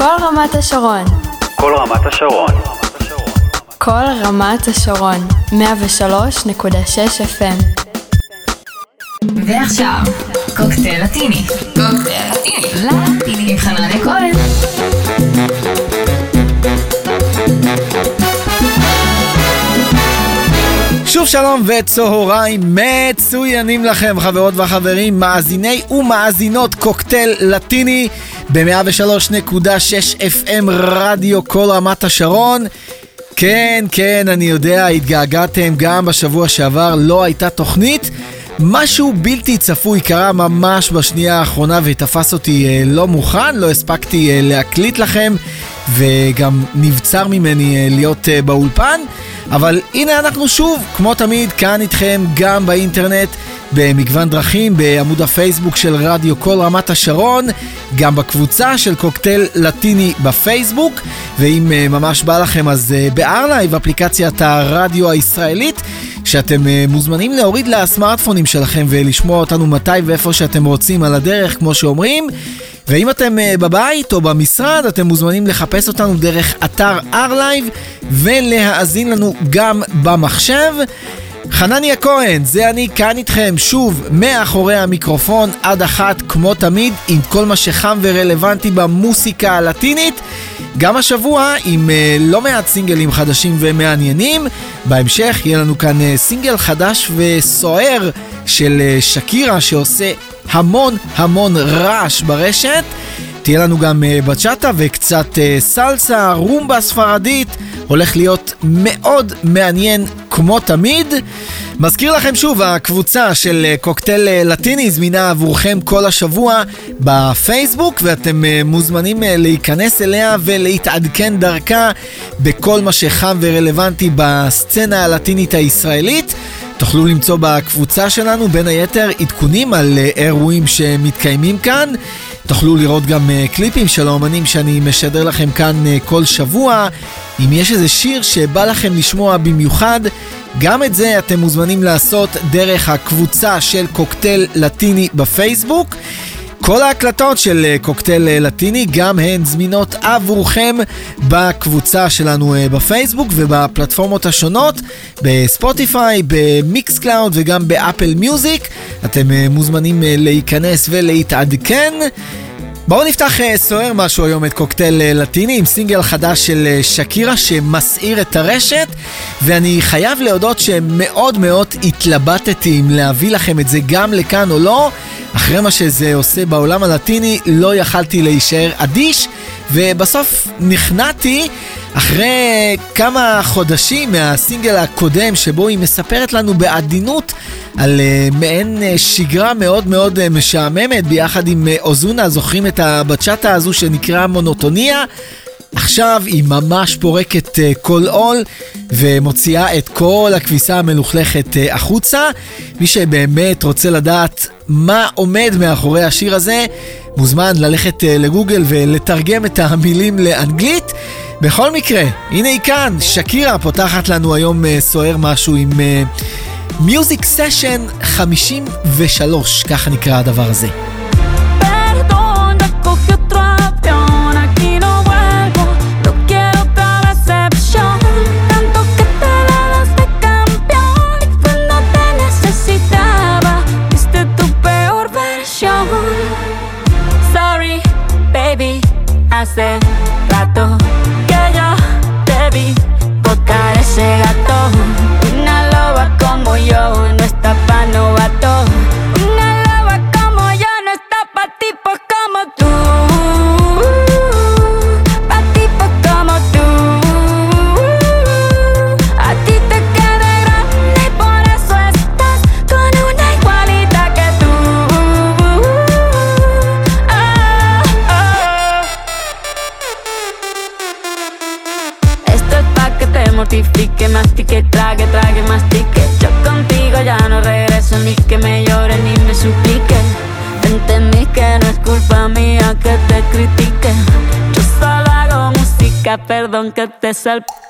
כל רמת השרון. כל רמת השרון. כל רמת השרון. 103.6 FM. ועכשיו, קוקטייל לטיני. קוקטייל לטיני. לטיני עם חנניה כהן. שוב שלום וצהריים מצוינים לכם חברות וחברים, מאזיני ומאזינות קוקטייל לטיני ב-103.6 FM רדיו כל רמת השרון. כן, כן, אני יודע, התגעגעתם גם בשבוע שעבר, לא הייתה תוכנית. משהו בלתי צפוי קרה ממש בשנייה האחרונה ותפס אותי אה, לא מוכן, לא הספקתי אה, להקליט לכם וגם נבצר ממני אה, להיות אה, באולפן. אבל הנה אנחנו שוב, כמו תמיד, כאן איתכם גם באינטרנט, במגוון דרכים, בעמוד הפייסבוק של רדיו כל רמת השרון, גם בקבוצה של קוקטייל לטיני בפייסבוק, ואם uh, ממש בא לכם אז uh, בארלייב, אפליקציית הרדיו הישראלית, שאתם uh, מוזמנים להוריד לסמארטפונים שלכם ולשמוע אותנו מתי ואיפה שאתם רוצים על הדרך, כמו שאומרים. ואם אתם בבית או במשרד, אתם מוזמנים לחפש אותנו דרך אתר ארלייב ולהאזין לנו גם במחשב. חנניה כהן, זה אני כאן איתכם שוב מאחורי המיקרופון עד אחת כמו תמיד עם כל מה שחם ורלוונטי במוסיקה הלטינית. גם השבוע עם uh, לא מעט סינגלים חדשים ומעניינים. בהמשך יהיה לנו כאן uh, סינגל חדש וסוער של uh, שקירה שעושה המון המון רעש ברשת. תהיה לנו גם uh, בצ'אטה וקצת uh, סלסה, רומבה ספרדית, הולך להיות מאוד מעניין כמו תמיד. מזכיר לכם שוב, הקבוצה של uh, קוקטייל לטיני זמינה עבורכם כל השבוע בפייסבוק, ואתם מוזמנים להיכנס אליה ולהתעדכן דרכה בכל מה שחם ורלוונטי בסצנה הלטינית הישראלית. תוכלו למצוא בקבוצה שלנו בין היתר עדכונים על uh, אירועים שמתקיימים כאן. תוכלו לראות גם uh, קליפים של האומנים שאני משדר לכם כאן uh, כל שבוע. אם יש איזה שיר שבא לכם לשמוע במיוחד, גם את זה אתם מוזמנים לעשות דרך הקבוצה של קוקטייל לטיני בפייסבוק. כל ההקלטות של אה, קוקטייל אה, לטיני גם הן זמינות עבורכם בקבוצה שלנו אה, בפייסבוק ובפלטפורמות השונות, בספוטיפיי, במיקס קלאוד וגם באפל מיוזיק. אתם מוזמנים להיכנס ולהתעדכן. בואו נפתח סוער משהו היום את קוקטייל לטיני עם סינגל חדש של שקירה שמסעיר את הרשת ואני חייב להודות שמאוד מאוד התלבטתי אם להביא לכם את זה גם לכאן או לא. אחרי מה שזה עושה בעולם הלטיני לא יכלתי להישאר אדיש ובסוף נכנעתי אחרי כמה חודשים מהסינגל הקודם שבו היא מספרת לנו בעדינות על uh, מעין uh, שגרה מאוד מאוד uh, משעממת ביחד עם אוזונה, זוכרים את הבצ'אטה הזו שנקרא מונוטוניה? עכשיו היא ממש פורקת uh, כל עול ומוציאה את כל הכביסה המלוכלכת uh, החוצה. מי שבאמת רוצה לדעת מה עומד מאחורי השיר הזה, מוזמן ללכת uh, לגוגל ולתרגם את המילים לאנגלית. בכל מקרה, הנה היא כאן, שקירה פותחת לנו היום סוער משהו עם מיוזיק סשן 53, ככה נקרא הדבר הזה. myself.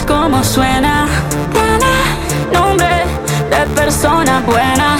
sabes cómo suena. Nombre de persona buena.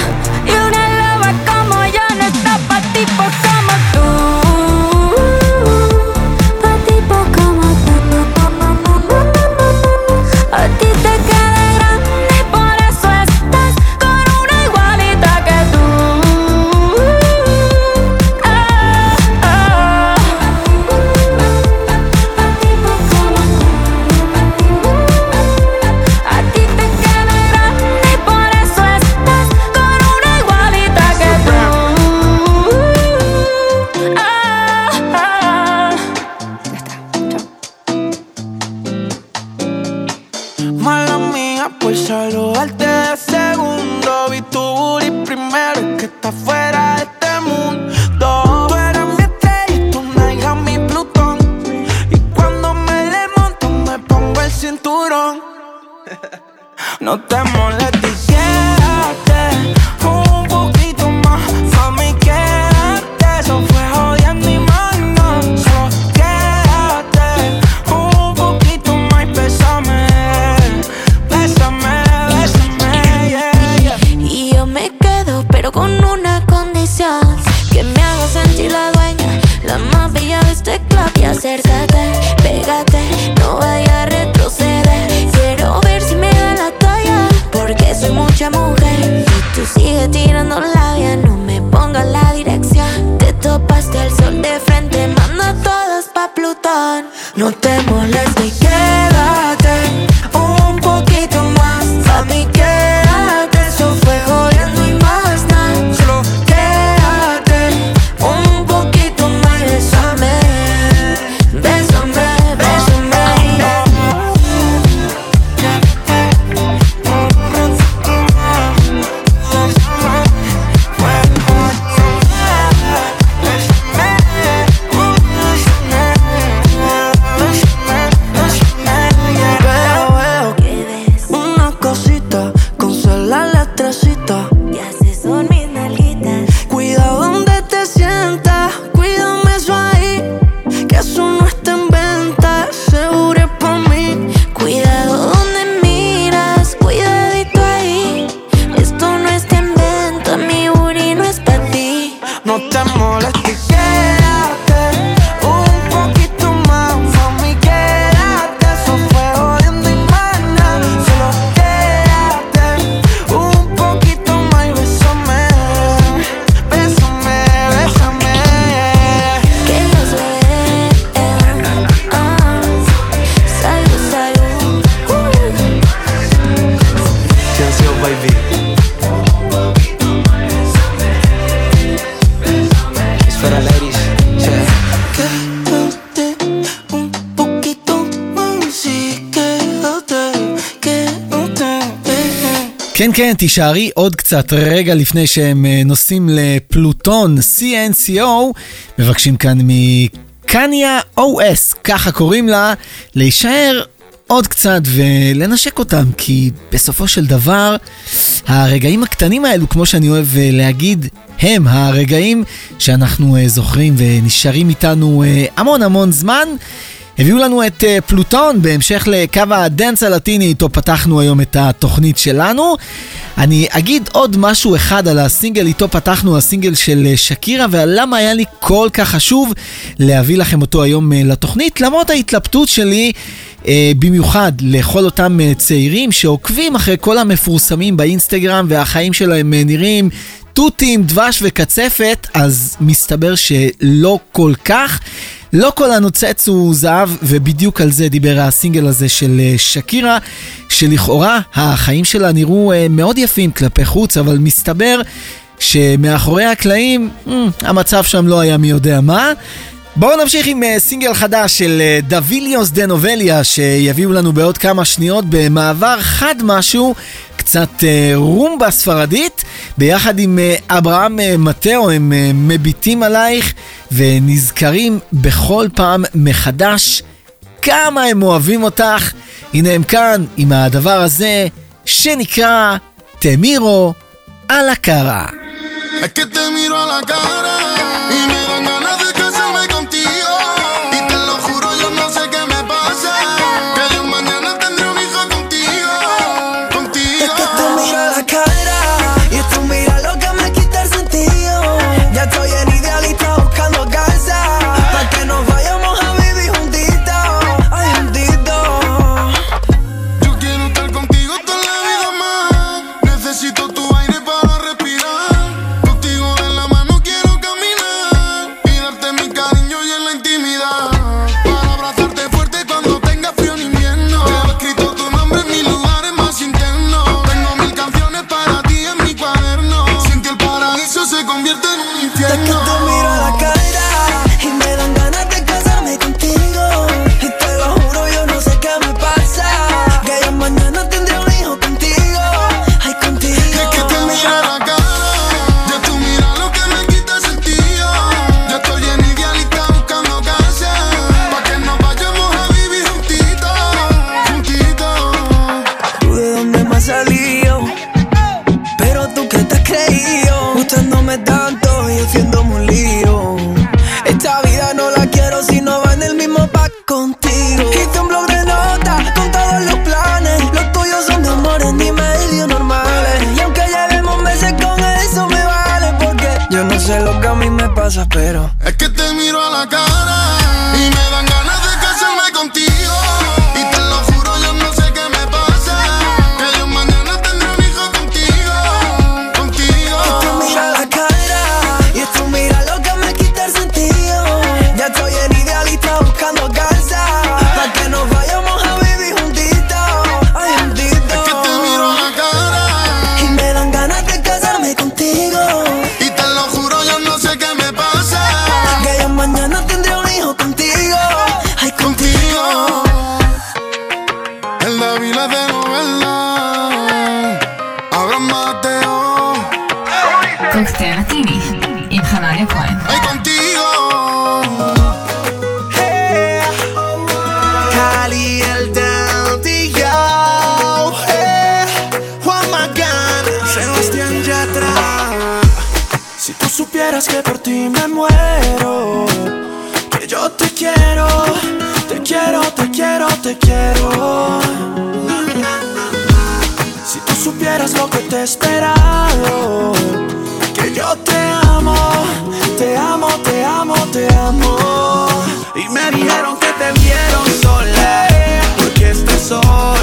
תישארי עוד קצת רגע לפני שהם אה, נוסעים לפלוטון, CNCO, מבקשים כאן מקניה OS, ככה קוראים לה, להישאר עוד קצת ולנשק אותם, כי בסופו של דבר, הרגעים הקטנים האלו, כמו שאני אוהב אה, להגיד, הם הרגעים שאנחנו אה, זוכרים ונשארים איתנו המון המון זמן. הביאו לנו את אה, פלוטון בהמשך לקו הדנס הלטיני, איתו פתחנו היום את התוכנית שלנו. אני אגיד עוד משהו אחד על הסינגל, איתו פתחנו הסינגל של אה, שקירה, ועל למה היה לי כל כך חשוב להביא לכם אותו היום אה, לתוכנית, למרות ההתלבטות שלי. במיוחד לכל אותם צעירים שעוקבים אחרי כל המפורסמים באינסטגרם והחיים שלהם נראים תותים, דבש וקצפת, אז מסתבר שלא כל כך. לא כל הנוצץ הוא זהב, ובדיוק על זה דיבר הסינגל הזה של אה, שקירה, שלכאורה החיים שלה נראו אה, מאוד יפים כלפי חוץ, אבל מסתבר שמאחורי הקלעים, אה, המצב שם לא היה מי יודע מה. בואו נמשיך עם סינגל חדש של דביליוס דה נובליה שיביאו לנו בעוד כמה שניות במעבר חד משהו, קצת רומבה ספרדית, ביחד עם אברהם מטאו הם מביטים עלייך ונזכרים בכל פעם מחדש כמה הם אוהבים אותך. הנה הם כאן עם הדבר הזה שנקרא תמירו על הקרה. Es que te miro El eh, Juan Magán, Sebastián Yatra. Si tú supieras que por ti me muero, que yo te quiero, te quiero, te quiero, te quiero. Si tú supieras lo que te he esperado, que yo te amo, te amo, te amo, te amo. Y me dijeron que te vieron sola, porque estás sola.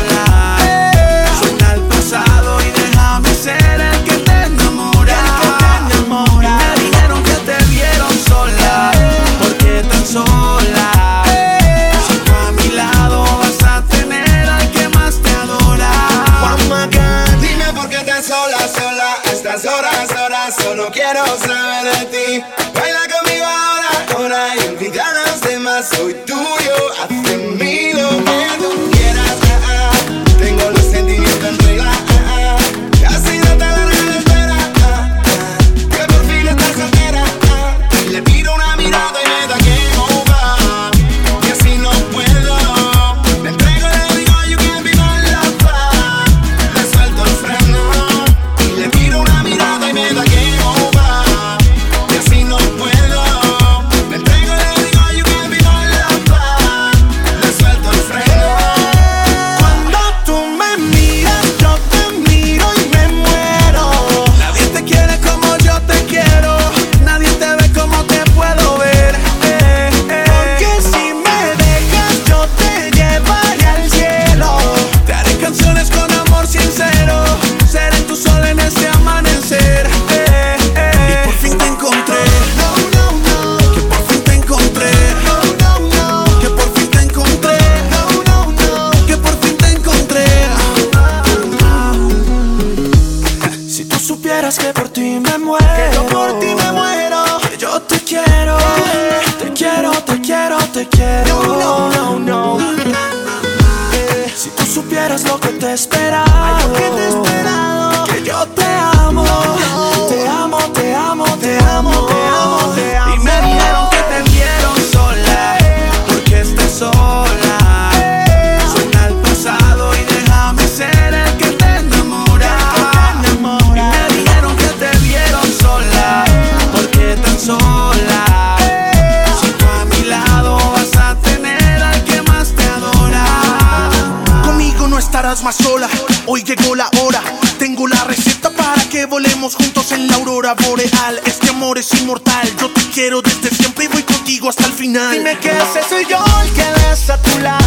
Este amor es inmortal. Yo te quiero desde siempre y voy contigo hasta el final. Dime que ese soy yo el que ves a tu lado.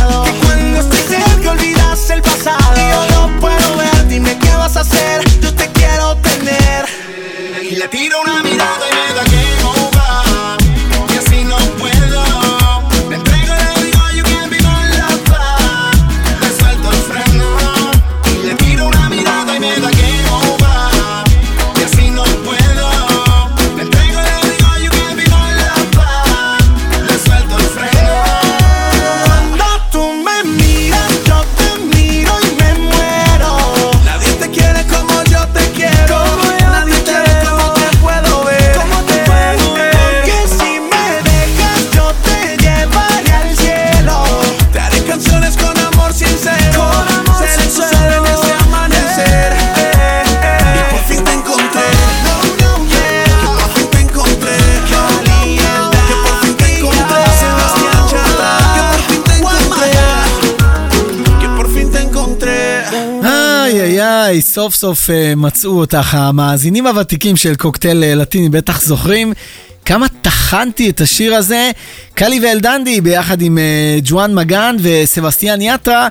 סוף סוף אה, מצאו אותך. המאזינים הוותיקים של קוקטייל אה, לטיני בטח זוכרים כמה טחנתי את השיר הזה. קלי ואלדנדי ביחד עם אה, ג'ואן מגן וסבסטיאן יטרה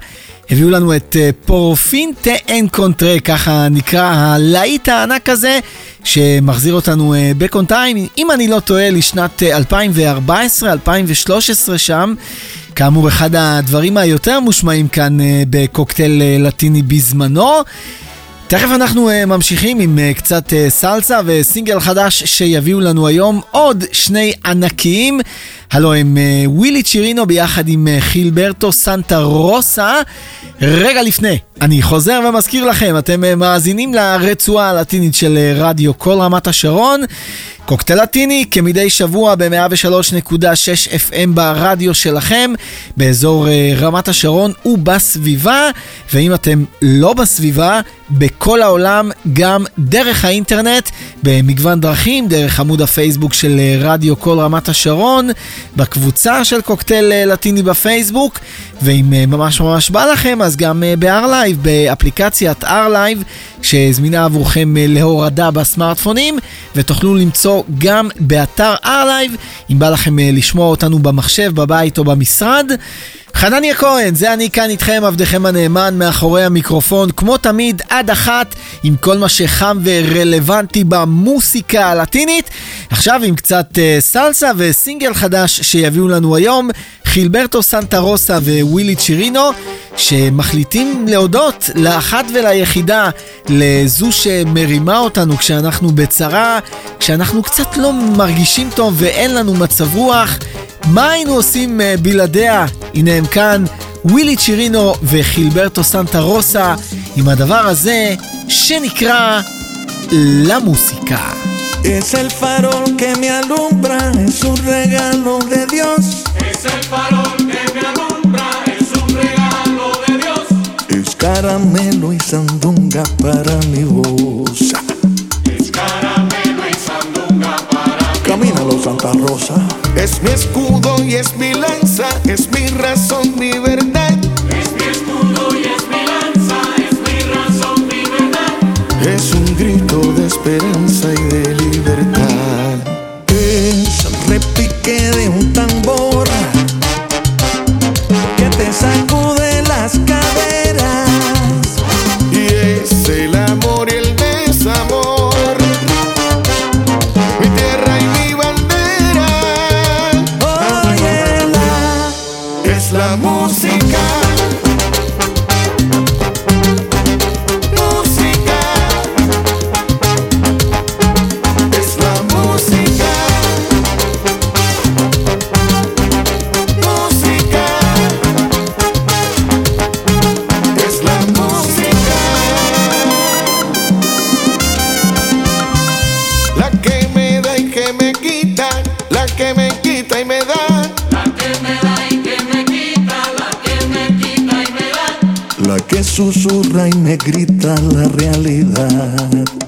הביאו לנו את פורפינטה קונטרה, ככה נקרא הלהיט הענק הזה, שמחזיר אותנו back on אם אני לא טועה, לשנת אה, 2014-2013 שם. כאמור, אחד הדברים היותר מושמעים כאן בקוקטייל לטיני בזמנו. תכף אנחנו uh, ממשיכים עם uh, קצת uh, סלסה וסינגל חדש שיביאו לנו היום עוד שני ענקיים. הלו הם uh, ווילי צ'ירינו ביחד עם uh, חילברטו סנטה רוסה. רגע לפני, אני חוזר ומזכיר לכם, אתם uh, מאזינים לרצועה הלטינית של uh, רדיו כל רמת השרון. קוקטייל לטיני כמדי שבוע ב-103.6 FM ברדיו שלכם, באזור uh, רמת השרון ובסביבה, ואם אתם לא בסביבה, בכל העולם, גם דרך האינטרנט, במגוון דרכים, דרך עמוד הפייסבוק של uh, רדיו כל רמת השרון, בקבוצה של קוקטייל uh, לטיני בפייסבוק, ואם ממש ממש בא לכם, אז גם ב-R-Live, באפליקציית R-Live, שזמינה עבורכם להורדה בסמארטפונים, ותוכלו למצוא גם באתר R-Live, אם בא לכם uh, לשמוע אותנו במחשב, בבית או במשרד. חנניה כהן, זה אני כאן איתכם, עבדכם הנאמן, מאחורי המיקרופון, כמו תמיד, עד אחת, עם כל מה שחם ורלוונטי במוסיקה הלטינית. עכשיו עם קצת uh, סלסה וסינגל חדש שיביאו לנו היום, חילברטו סנטה רוסה ווילי צ'ירינו, שמחליטים להודות לאחת וליחידה, לזו שמרימה אותנו כשאנחנו בצרה, כשאנחנו קצת לא מרגישים טוב ואין לנו מצב רוח. מה היינו עושים uh, בלעדיה? הנה הם כאן, ווילי צ'ירינו וחילברטו סנטה רוסה, עם הדבר הזה שנקרא למוסיקה. Es el farol que me alumbra, es un regalo de Dios. Es el farol que me alumbra, caramelo y sandunga para mi voz. Es caramelo y sandunga para mí. Camínalo, Santa Rosa. Es mi escudo y es mi lanza, es mi razón, mi verdad. Es mi escudo y es mi lanza, es mi razón, mi verdad. Es un grito de esperanza y de libertad. Es repique de grita la realidad.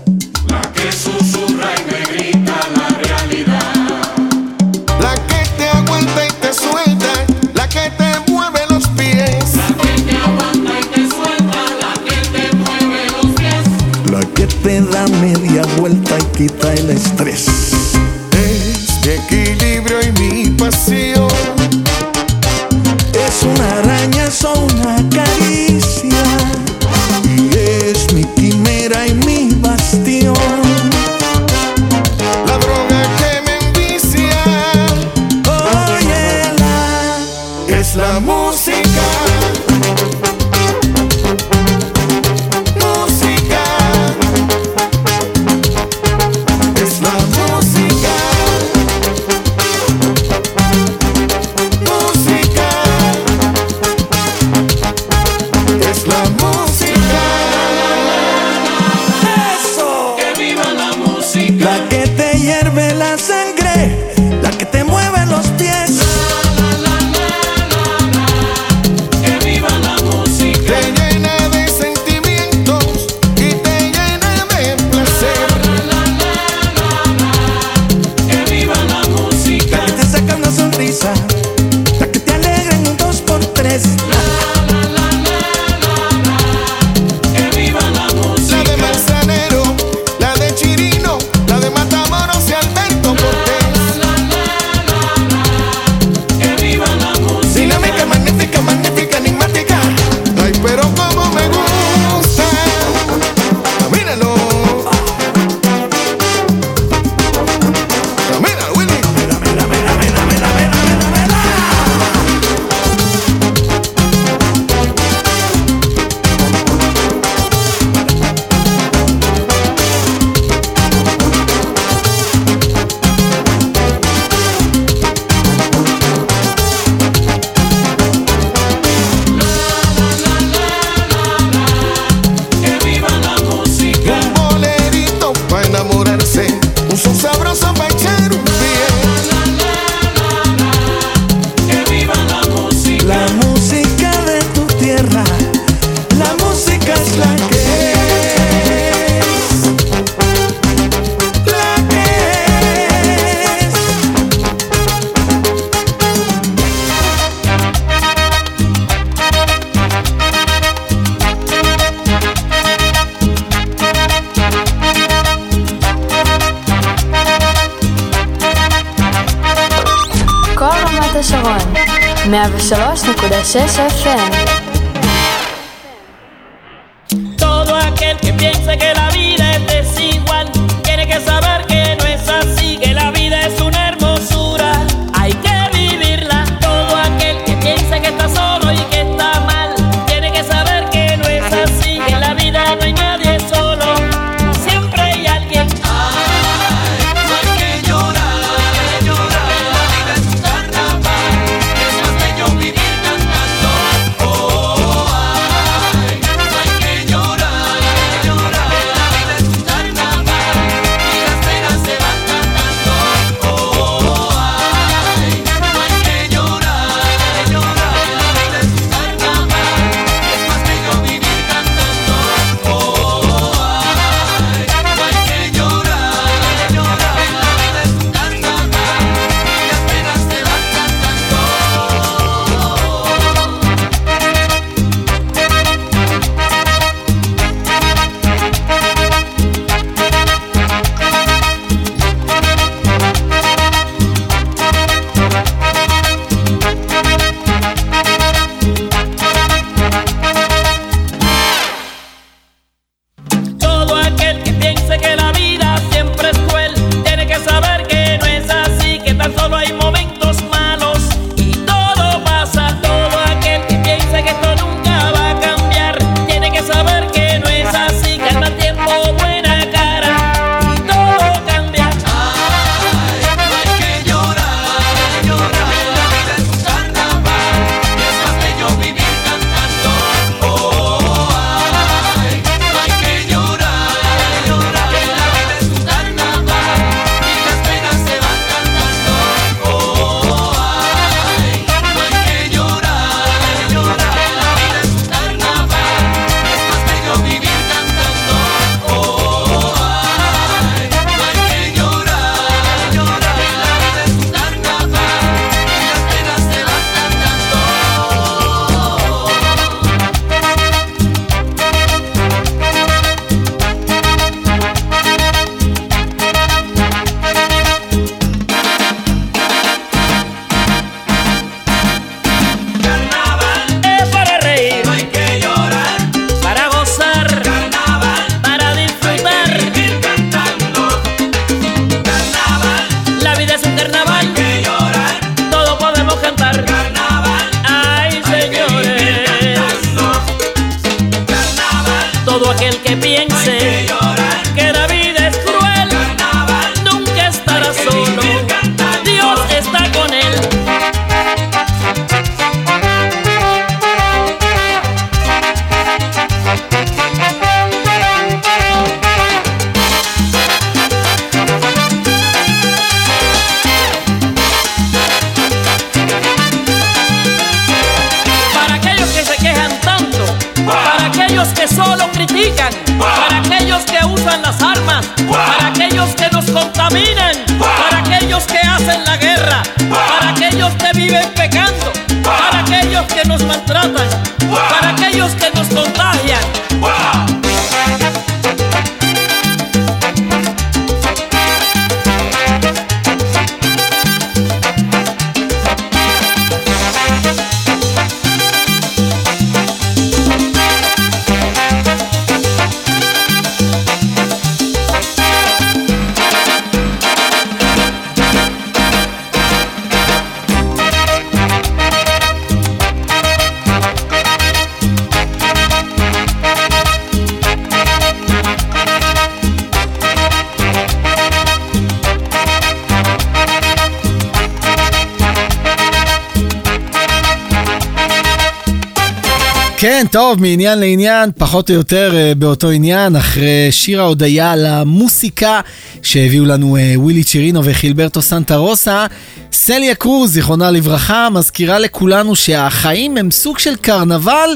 טוב, מעניין לעניין, פחות או יותר אה, באותו עניין, אחרי שיר ההודיה למוסיקה שהביאו לנו אה, ווילי צ'ירינו וחילברטו סנטה רוסה, סליה קרוז, זיכרונה לברכה, מזכירה לכולנו שהחיים הם סוג של קרנבל.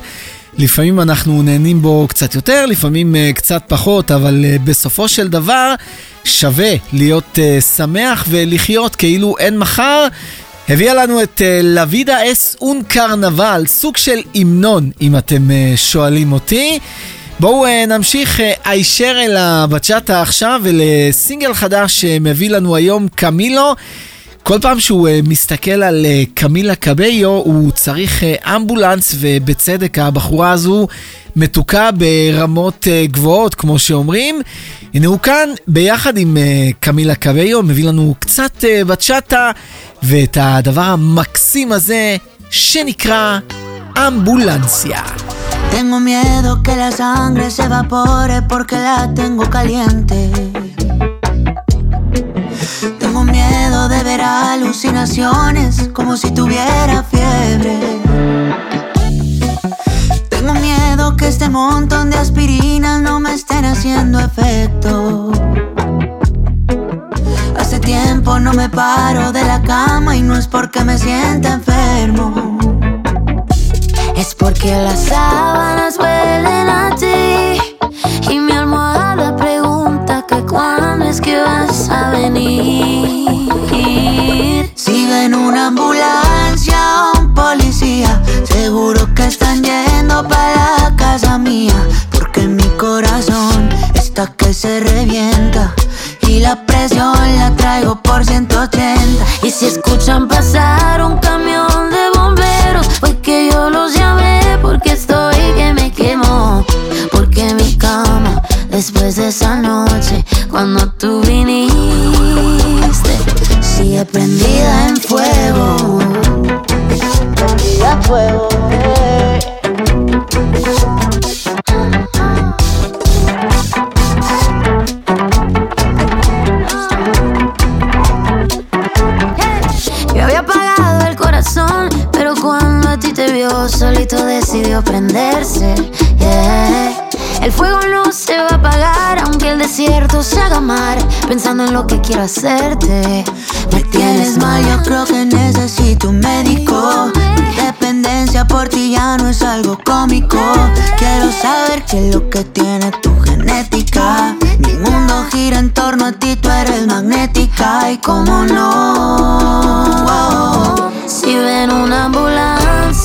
לפעמים אנחנו נהנים בו קצת יותר, לפעמים אה, קצת פחות, אבל בסופו של דבר שווה להיות שמח ולחיות כאילו אין מחר. הביאה לנו את La Vida es un Carnaval, סוג של המנון, אם אתם אה, שואלים אותי. בואו אה, נמשיך אה, הישר אל הבצ'אטה עכשיו ולסינגל חדש שמביא לנו היום קמילו. כל פעם שהוא מסתכל על קמילה קביו הוא צריך אמבולנס ובצדק הבחורה הזו מתוקה ברמות גבוהות כמו שאומרים. הנה הוא כאן ביחד עם קמילה קביו מביא לנו קצת בצ'אטה ואת הדבר המקסים הזה שנקרא אמבולנסיה. Tengo miedo que la sangre se evapore porque la tengo caliente. Tengo miedo de ver alucinaciones como si tuviera fiebre. Tengo miedo que este montón de aspirinas no me estén haciendo efecto. No me paro de la cama y no es porque me sienta enfermo. Es porque las sábanas huelen a ti y mi almohada pregunta que cuándo es que vas a venir. Sigue en una ambulancia un policía, seguro que están yendo para la casa mía, porque mi corazón está que se revienta. La presión la traigo por 180 Y si escuchan pasar un camión de bomberos Fue que yo los llamé porque estoy que me quemo. Porque mi cama después de esa noche Cuando tú viniste Sigue prendida en fuego. Prendida en fuego solito decidió prenderse. yeah. El fuego no se va a apagar aunque el desierto se haga mar. Pensando en lo que quiero hacerte. Me tienes mal, yo creo que necesito un médico. Mi dependencia por ti ya no es algo cómico. Quiero saber qué es lo que tiene tu genética. Mi mundo gira en torno a ti, tú eres magnética. Y cómo no. wow. Si ven una ambulancia,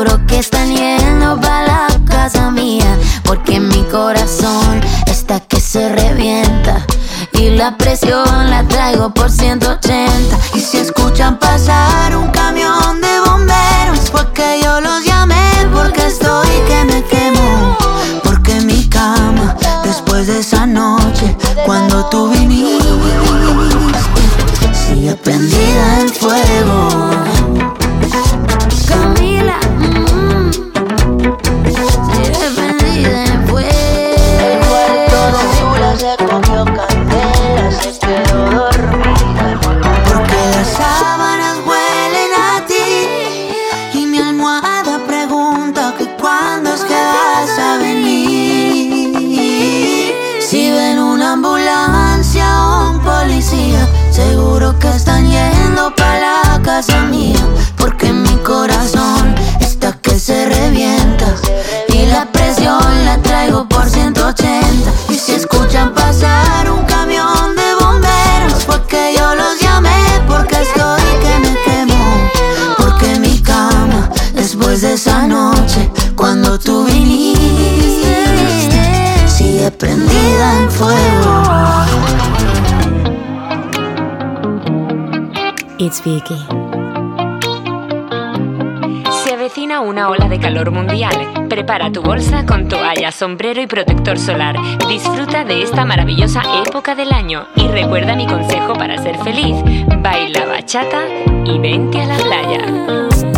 seguro que están yendo para la casa mía. Porque mi corazón está que se revienta. Y la presión la traigo por 180. Y si escuchan pasar un camión de bomberos, fue que yo los llamé. Porque estoy que me quemo. Porque mi cama, después de esa noche, cuando tú viniste, sigue prendida en fuego. It's Vicky. Se avecina una ola de calor mundial. Prepara tu bolsa con toalla, sombrero y protector solar. Disfruta de esta maravillosa época del año y recuerda mi consejo para ser feliz. Baila bachata y vente a la playa.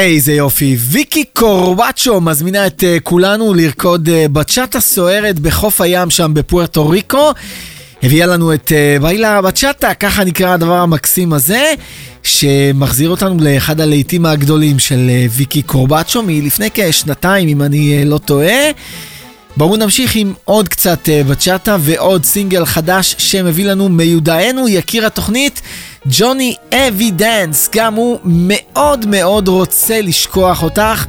איזה יופי. ויקי קורבצ'ו מזמינה את uh, כולנו לרקוד uh, בצ'אטה סוערת בחוף הים שם בפוארטו ריקו. הביאה לנו את אה, uh, ביילה בצ'אטה, ככה נקרא הדבר המקסים הזה, שמחזיר אותנו לאחד הלהיטים הגדולים של uh, ויקי קורבצ'ו מלפני כשנתיים, אם אני uh, לא טועה. בואו נמשיך עם עוד קצת uh, בצ'אטה ועוד סינגל חדש שמביא לנו מיודענו, יקיר התוכנית, ג'וני אבידנס, גם הוא מאוד מאוד רוצה לשכוח אותך.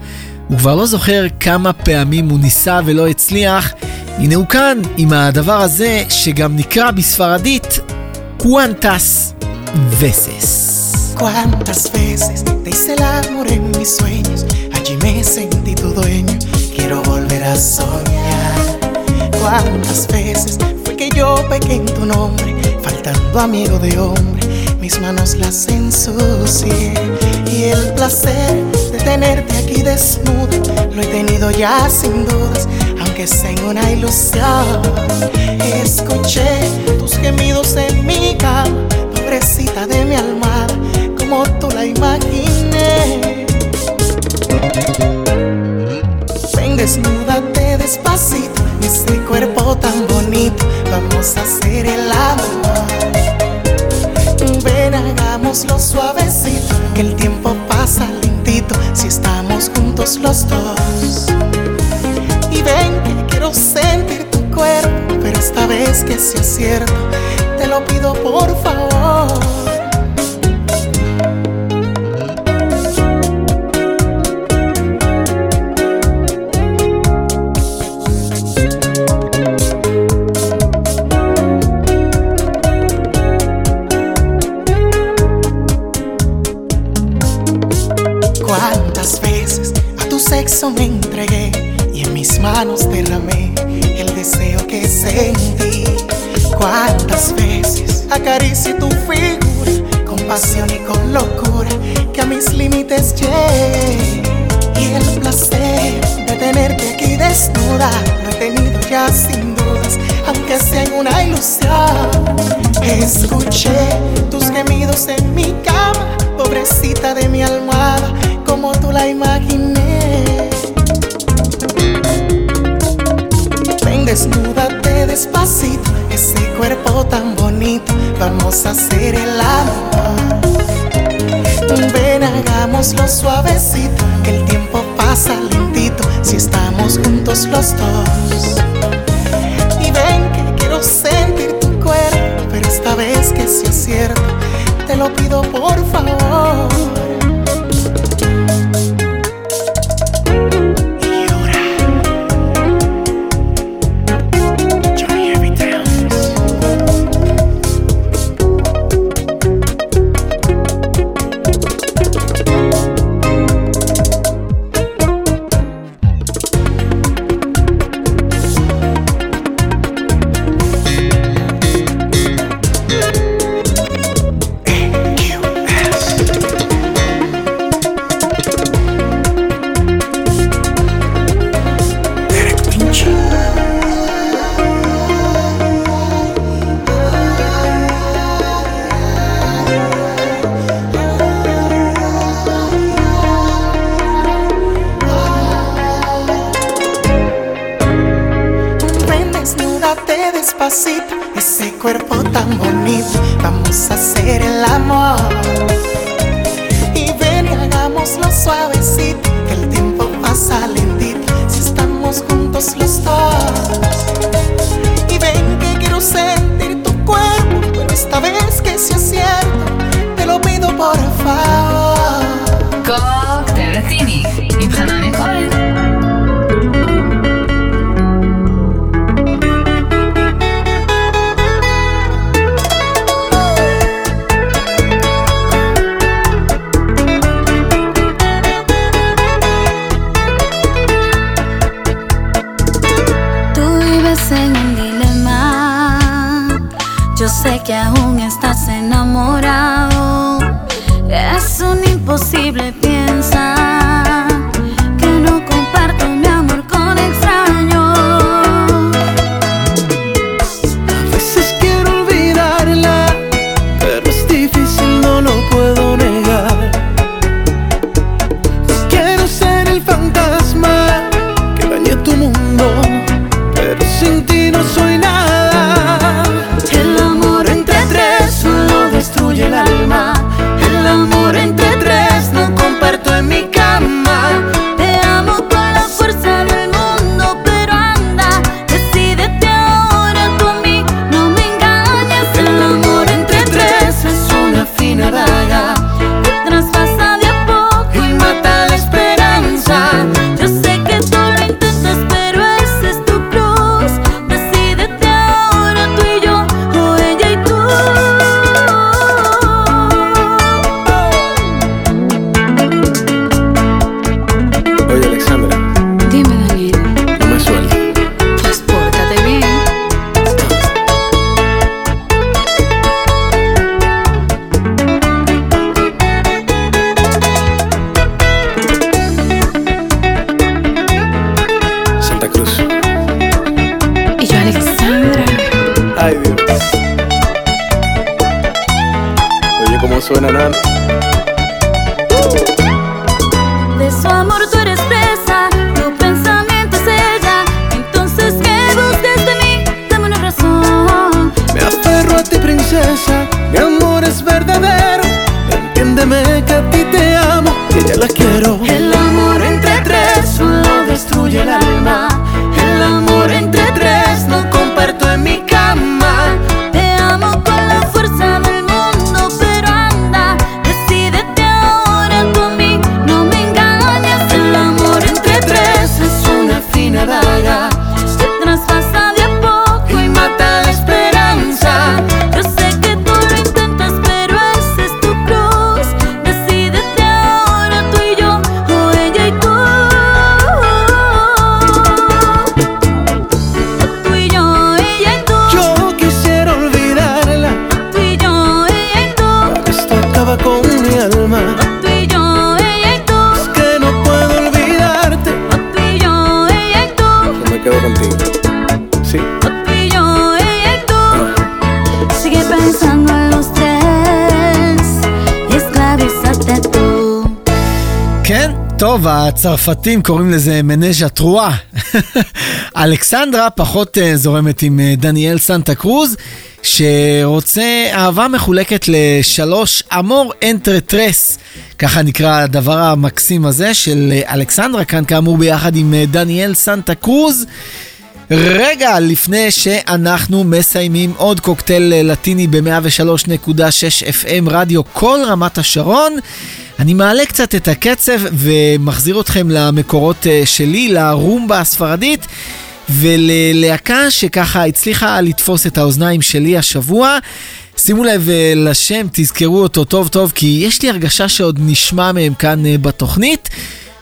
הוא כבר לא זוכר כמה פעמים הוא ניסה ולא הצליח. הנה הוא כאן עם הדבר הזה שגם נקרא בספרדית Cuántas veces. Cuántas veces te hice el amor en mis sueños, allí me sentí tu dueño, quiero volver a soñar. Cuántas veces fue que yo pequé en tu nombre, faltando amigo de hombre, mis manos las ensucié. Y el placer de tenerte aquí desnuda, lo he tenido ya sin dudas, aunque sea una ilusión. Escuché tus gemidos en mi cama, pobrecita de mi almohada, como tú la imaginé. Ven, desnúdate despacito, ese cuerpo tan bonito, vamos a hacer el amor. Hagámoslo suavecito, que el tiempo pasa lentito si estamos juntos los dos. Y ven que quiero sentir tu cuerpo, pero esta vez que sea cierto, te lo pido por favor. Ese cuerpo tan bonito, vamos a hacer el amor. כן, טוב, הצרפתים קוראים לזה מנז'ה טרואה. אלכסנדרה פחות אה, זורמת עם אה, דניאל סנטה קרוז, שרוצה אהבה מחולקת לשלוש אמור אנטרטרס. ככה נקרא הדבר המקסים הזה של אה, אלכסנדרה, כאן כאמור ביחד עם דניאל סנטה קרוז. רגע לפני שאנחנו מסיימים עוד קוקטייל לטיני ב-103.6 FM רדיו כל רמת השרון, אני מעלה קצת את הקצב ומחזיר אתכם למקורות אה, שלי, לרומבה הספרדית. וללהקה שככה הצליחה לתפוס את האוזניים שלי השבוע. שימו לב אה, לשם, תזכרו אותו טוב טוב, כי יש לי הרגשה שעוד נשמע מהם כאן אה, בתוכנית.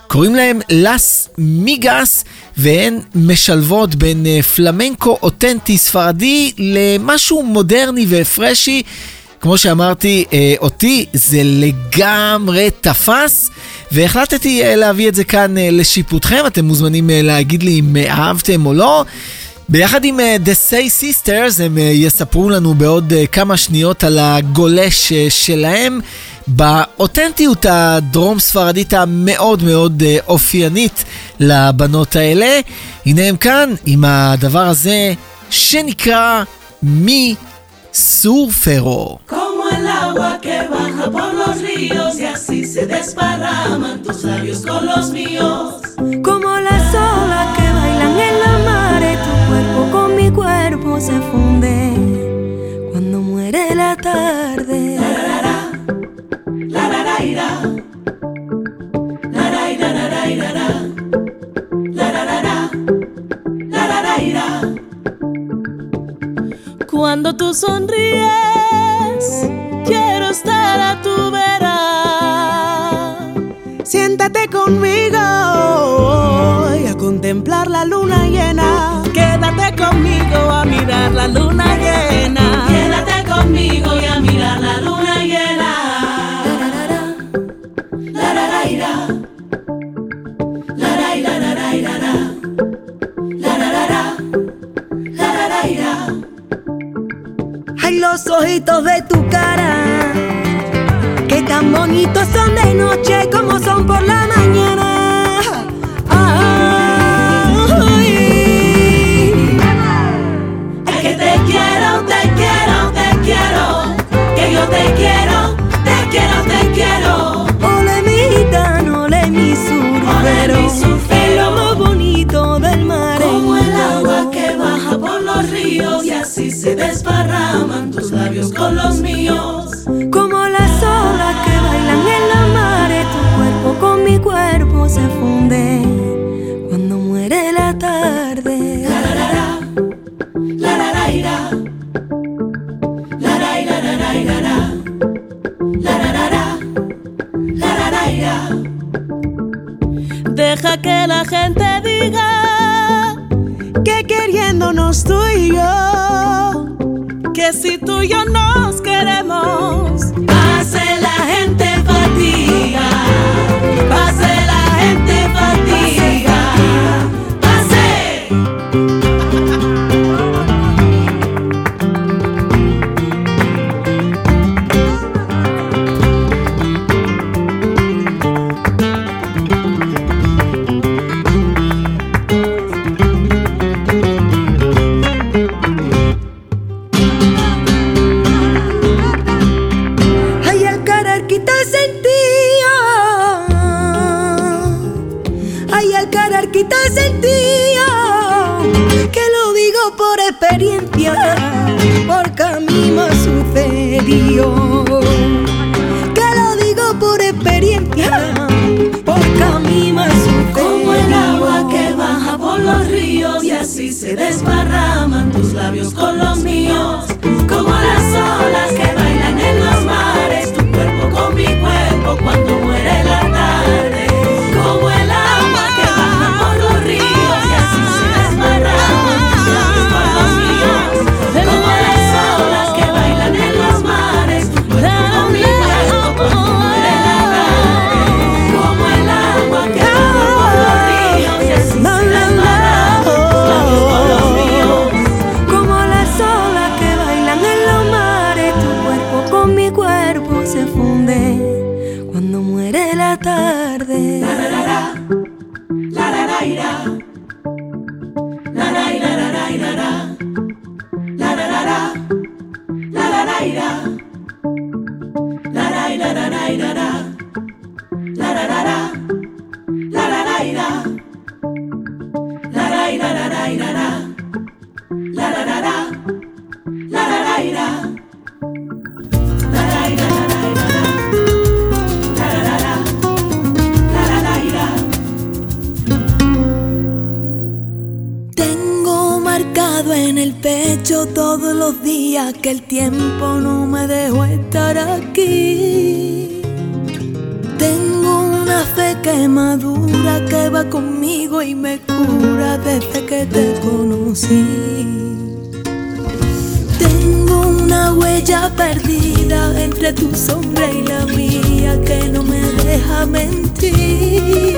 קוראים להם לס מיגס, והן משלבות בין פלמנקו אותנטי ספרדי למשהו מודרני ופרשי. כמו שאמרתי, אה, אותי זה לגמרי תפס, והחלטתי אה, להביא את זה כאן אה, לשיפוטכם. אתם מוזמנים להגיד לי אם אה, אהבתם או לא. ביחד עם The Say Sisters הם יספרו לנו בעוד כמה שניות על הגולש שלהם באותנטיות הדרום ספרדית המאוד מאוד אופיינית לבנות האלה. הנה הם כאן עם הדבר הזה שנקרא מי Súfero. Como el agua que baja por los ríos y así se desparraman tus labios con los míos. Como las olas que bailan en la mare, tu cuerpo con mi cuerpo se funde cuando muere la tarde. La la la la ira. La la la la cuando tú sonríes, quiero estar a tu vera. Siéntate conmigo a contemplar la luna llena. Quédate conmigo a mirar la luna ojitos de tu cara, que tan bonitos son de noche como son por la mañana. armadura que va conmigo y me cura desde que te conocí. Tengo una huella perdida entre tu sombra y la mía que no me deja mentir.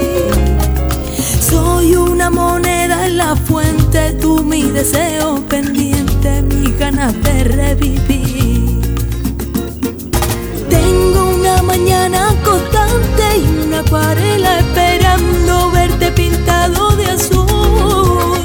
Soy una moneda en la fuente, tú mi deseo pendiente, mis ganas de revivir. Tengo mañana constante y una acuarela esperando verte pintado de azul.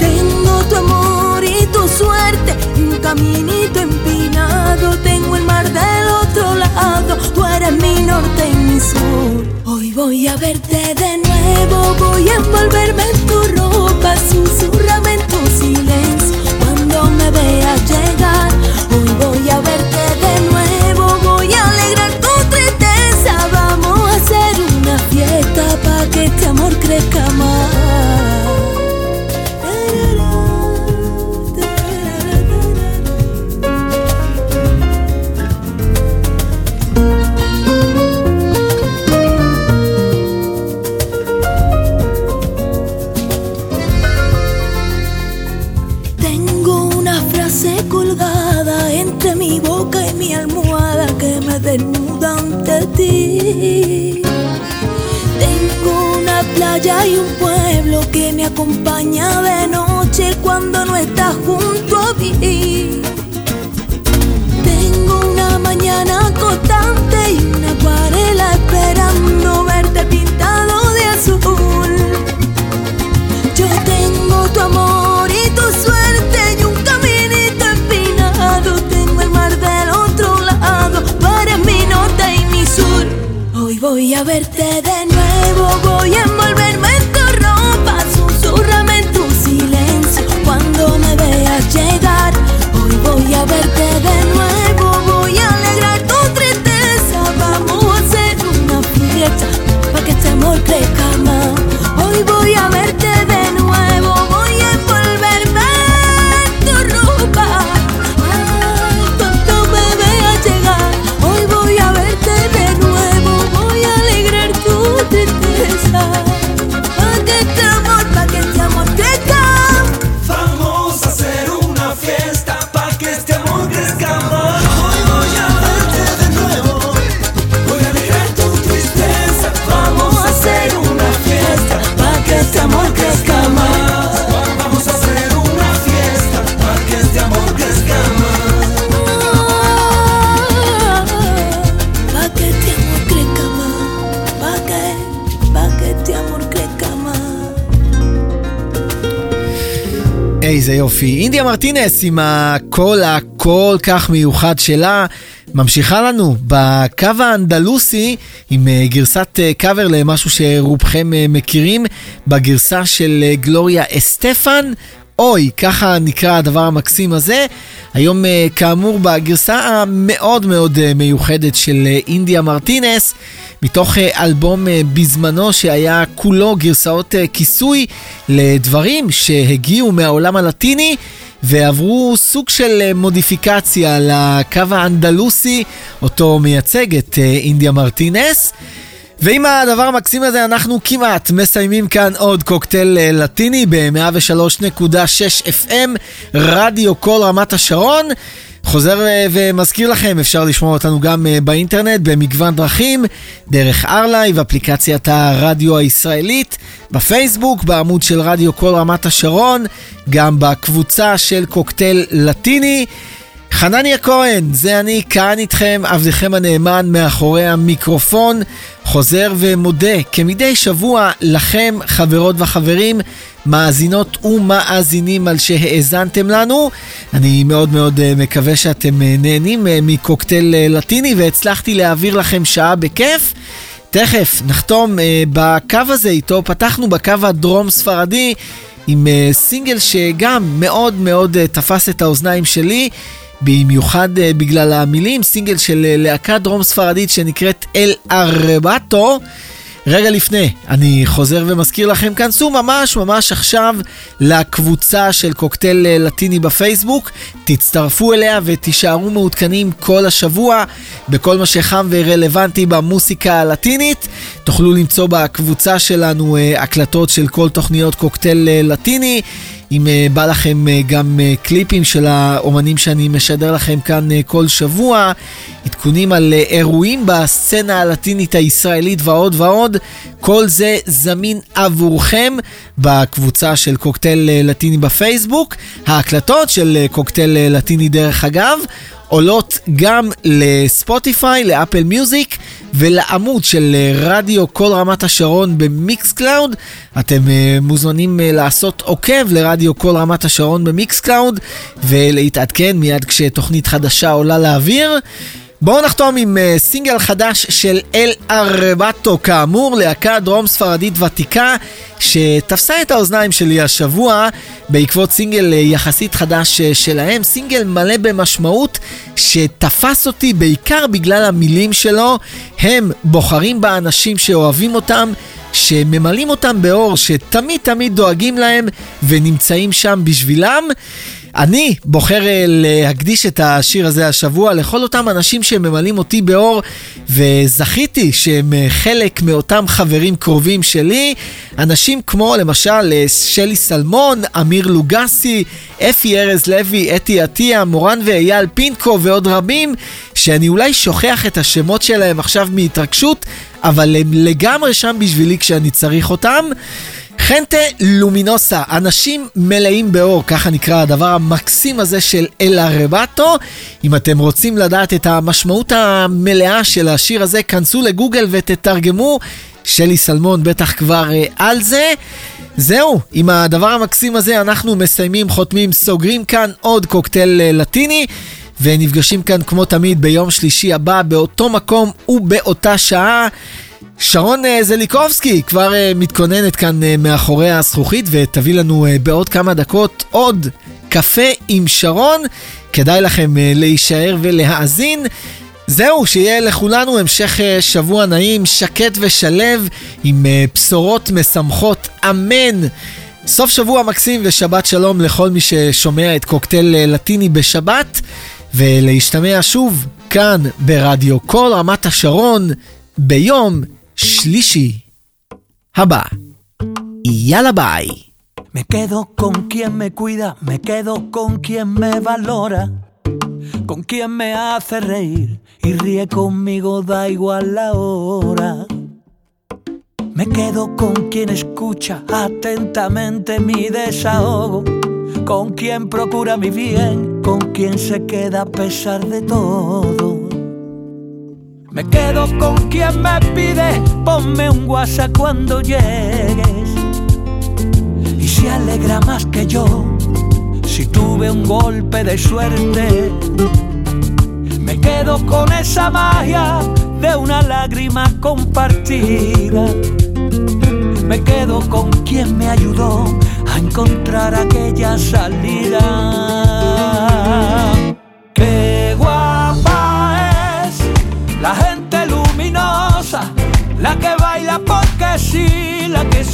Tengo tu amor y tu suerte, un caminito empinado, tengo el mar del otro lado, tú eres mi norte y mi sur. Hoy voy a verte de nuevo, voy a envolverme en tu ropa, susurrame en tu silencio, cuando me veas llegar, hoy voy a verte plecă mai playa hay un pueblo que me acompaña de noche cuando no está junto a mí. Tengo una mañana Voy a verte de nuevo, voy a envolverme איזה יופי. אינדיה מרטינס עם הקול הכל כך מיוחד שלה, ממשיכה לנו בקו האנדלוסי עם אה, גרסת אה, קאבר למשהו שרובכם אה, מכירים, בגרסה של גלוריה אסטפן. אוי, ככה נקרא הדבר המקסים הזה. היום אה, כאמור בגרסה המאוד מאוד אה, מיוחדת של אה, אינדיה מרטינס, מתוך אלבום בזמנו שהיה כולו גרסאות כיסוי לדברים שהגיעו מהעולם הלטיני. ועברו סוג של מודיפיקציה לקו האנדלוסי, אותו מייצגת אינדיה מרטינס. ועם הדבר המקסים הזה אנחנו כמעט מסיימים כאן עוד קוקטייל אה, לטיני ב-103.6 FM, רדיו כל רמת השרון. חוזר אה, ומזכיר לכם, אפשר לשמוע אותנו גם אה, באינטרנט במגוון דרכים, דרך ארלייב, אפליקציית הרדיו הישראלית, בפייסבוק, בעמוד של רדיו כל רמת השרון, גם בקבוצה של קוקטייל לטיני. חנניה כהן, זה אני כאן איתכם, עבדכם הנאמן מאחורי המיקרופון, חוזר ומודה כמדי שבוע לכם, חברות וחברים, מאזינות ומאזינים על שהאזנתם לנו. אני מאוד מאוד אה, מקווה שאתם אה, נהנים אה, מקוקטייל לטיני והצלחתי להעביר לכם שעה בכיף. תכף נחתום בקו הזה, איתו פתחנו בקו הדרום ספרדי עם סינגל שגם מאוד מאוד תפס את האוזניים שלי. במיוחד אה, בגלל המילים, סינגל של אה, להקה דרום ספרדית שנקראת אל ארבטו. רגע לפני, אני חוזר ומזכיר לכם, כנסו ממש ממש עכשיו לקבוצה של קוקטייל אה, לטיני בפייסבוק, תצטרפו אליה ותישארו מעודכנים כל השבוע בכל מה שחם ורלוונטי במוסיקה הלטינית. תוכלו למצוא בקבוצה שלנו הקלטות של כל תוכניות קוקטייל לטיני. אם uh, בא לכם uh, גם uh, קליפים של האומנים שאני משדר לכם כאן כל שבוע, עדכונים על אירועים בסצנה הלטינית הישראלית ועוד ועוד, כל זה זמין עבורכם בקבוצה של קוקטייל לטיני בפייסבוק. ההקלטות של קוקטייל לטיני דרך אגב, עולות גם לספוטיפיי, לאפל מיוזיק ולעמוד של אה, רדיו כל רמת השרון במיקס קלאוד. אתם uh, מוזמנים uh, לעשות עוקב לרדיו כל רמת השרון במיקס קלאוד ולהתעדכן מיד כשתוכנית חדשה עולה לאוויר. בואו נחתום עם uh, סינגל חדש של אל ארבטו, כאמור, להקה דרום ספרדית ותיקה שתפסה את האוזניים שלי השבוע בעקבות סינגל uh, יחסית חדש uh, שלהם, סינגל מלא במשמעות שתפס אותי בעיקר בגלל המילים שלו. הם בוחרים באנשים שאוהבים אותם, שממלאים אותם באור, שתמיד תמיד דואגים להם ונמצאים שם בשבילם. אני בוחר אה, להקדיש את השיר הזה השבוע לכל אותם אנשים שממלאים אותי באור וזכיתי שהם אה, חלק מאותם חברים קרובים שלי, אנשים כמו למשל אה, שלי סלמון, אמיר לוגסי, אפי ארז לוי, אתי עטיה, מורן ואייל פינקו ועוד רבים שאני אולי שוכח את השמות שלהם עכשיו מהתרגשות, אבל הם לגמרי שם בשבילי כשאני צריך אותם. חנטה לומינוסה, אנשים מלאים באור, ככה נקרא הדבר המקסים הזה של אל ארבטו. אם אתם רוצים לדעת את המשמעות המלאה של השיר הזה, כנסו לגוגל ותתרגמו. שלי סלמון בטח כבר uh, על זה. זהו, עם הדבר המקסים הזה אנחנו מסיימים, חותמים, סוגרים כאן עוד קוקטייל uh, לטיני. ונפגשים כאן כמו תמיד ביום שלישי הבא באותו מקום ובאותה שעה. שרון אה, זליקובסקי כבר uh, מתכוננת כאן uh, מאחורי הזכוכית ותביא לנו בעוד כמה דקות עוד קפה עם שרון. כדאי לכם להישאר ולהאזין. זהו, שיהיה לכולנו המשך שבוע נעים, שקט ושלב, עם בשורות משמחות, אמן. סוף שבוע מקסים ושבת שלום לכל מי ששומע את קוקטייל לטיני בשבת, ולהשתמע שוב כאן ברדיו כל רמת השרון ביום שלישי הבא. יאללה ביי. Me quedo con quien me cuida, me quedo con quien me valora, con quien me hace reír y ríe conmigo, da igual la hora. Me quedo con quien escucha atentamente mi desahogo, con quien procura mi bien, con quien se queda a pesar de todo. Me quedo con quien me pide, ponme un WhatsApp cuando llegues. Y se alegra más que yo si tuve un golpe de suerte. Me quedo con esa magia de una lágrima compartida. Me quedo con quien me ayudó a encontrar aquella salida. Qué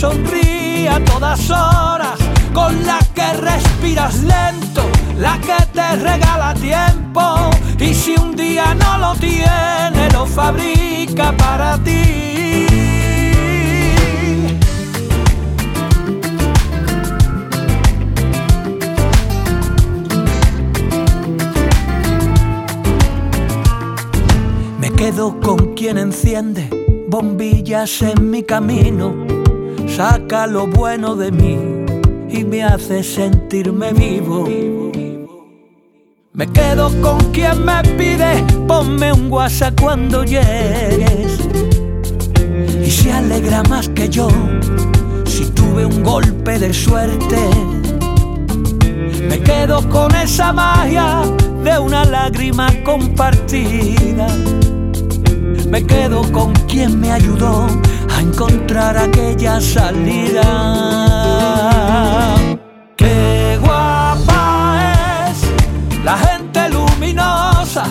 sonríe a todas horas, con la que respiras lento, la que te regala tiempo y si un día no lo tiene, lo fabrica para ti. Me quedo con quien enciende bombillas en mi camino, saca lo bueno de mí y me hace sentirme vivo. Me quedo con quien me pide, ponme un WhatsApp cuando llegues. Y se alegra más que yo si tuve un golpe de suerte. Me quedo con esa magia de una lágrima compartida. Me quedo con quien me ayudó encontrar aquella salida. Qué guapa es la gente luminosa,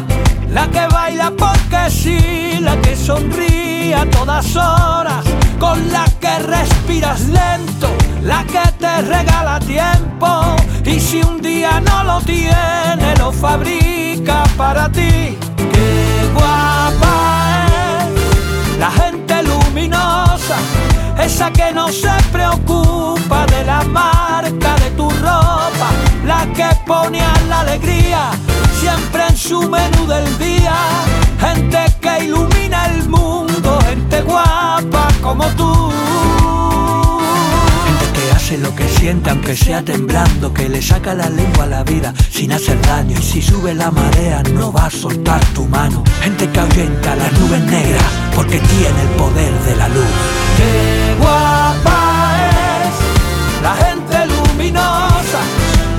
la que baila porque sí, la que sonríe a todas horas, con la que respiras lento, la que te regala tiempo y si un día no lo tiene, lo fabrica para ti. Qué guapa esa que no se preocupa de la marca de tu ropa, la que pone a la alegría siempre en su menú del día, gente que ilumina el mundo, gente guapa como tú. Lo que siente aunque sea temblando, que le saca la lengua a la vida sin hacer daño y si sube la marea no va a soltar tu mano. Gente que ahuyenta las nubes negras porque tiene el poder de la luz. Qué guapa es la gente luminosa,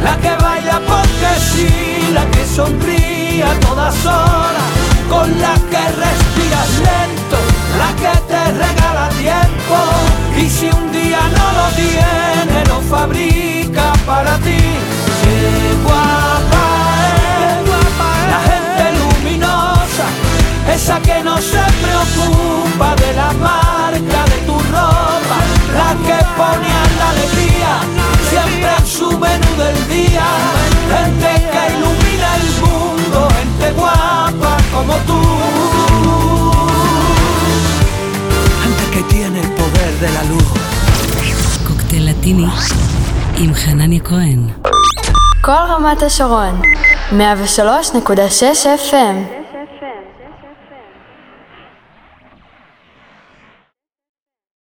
la que baila porque sí, la que sonríe a todas horas, con la que respiras lento, la que te regala tiempo y si un día no fabrica para ti. Qué guapa es, la gente luminosa, esa que no se preocupa de la marca de tu ropa, la que pone a la alegría siempre en su menú del día. Gente que ilumina el mundo, gente guapa como tú que tiene el poder de la luz. Cóctel Latini. עם חנניה כהן. כל רמת השרון, 103.6 FM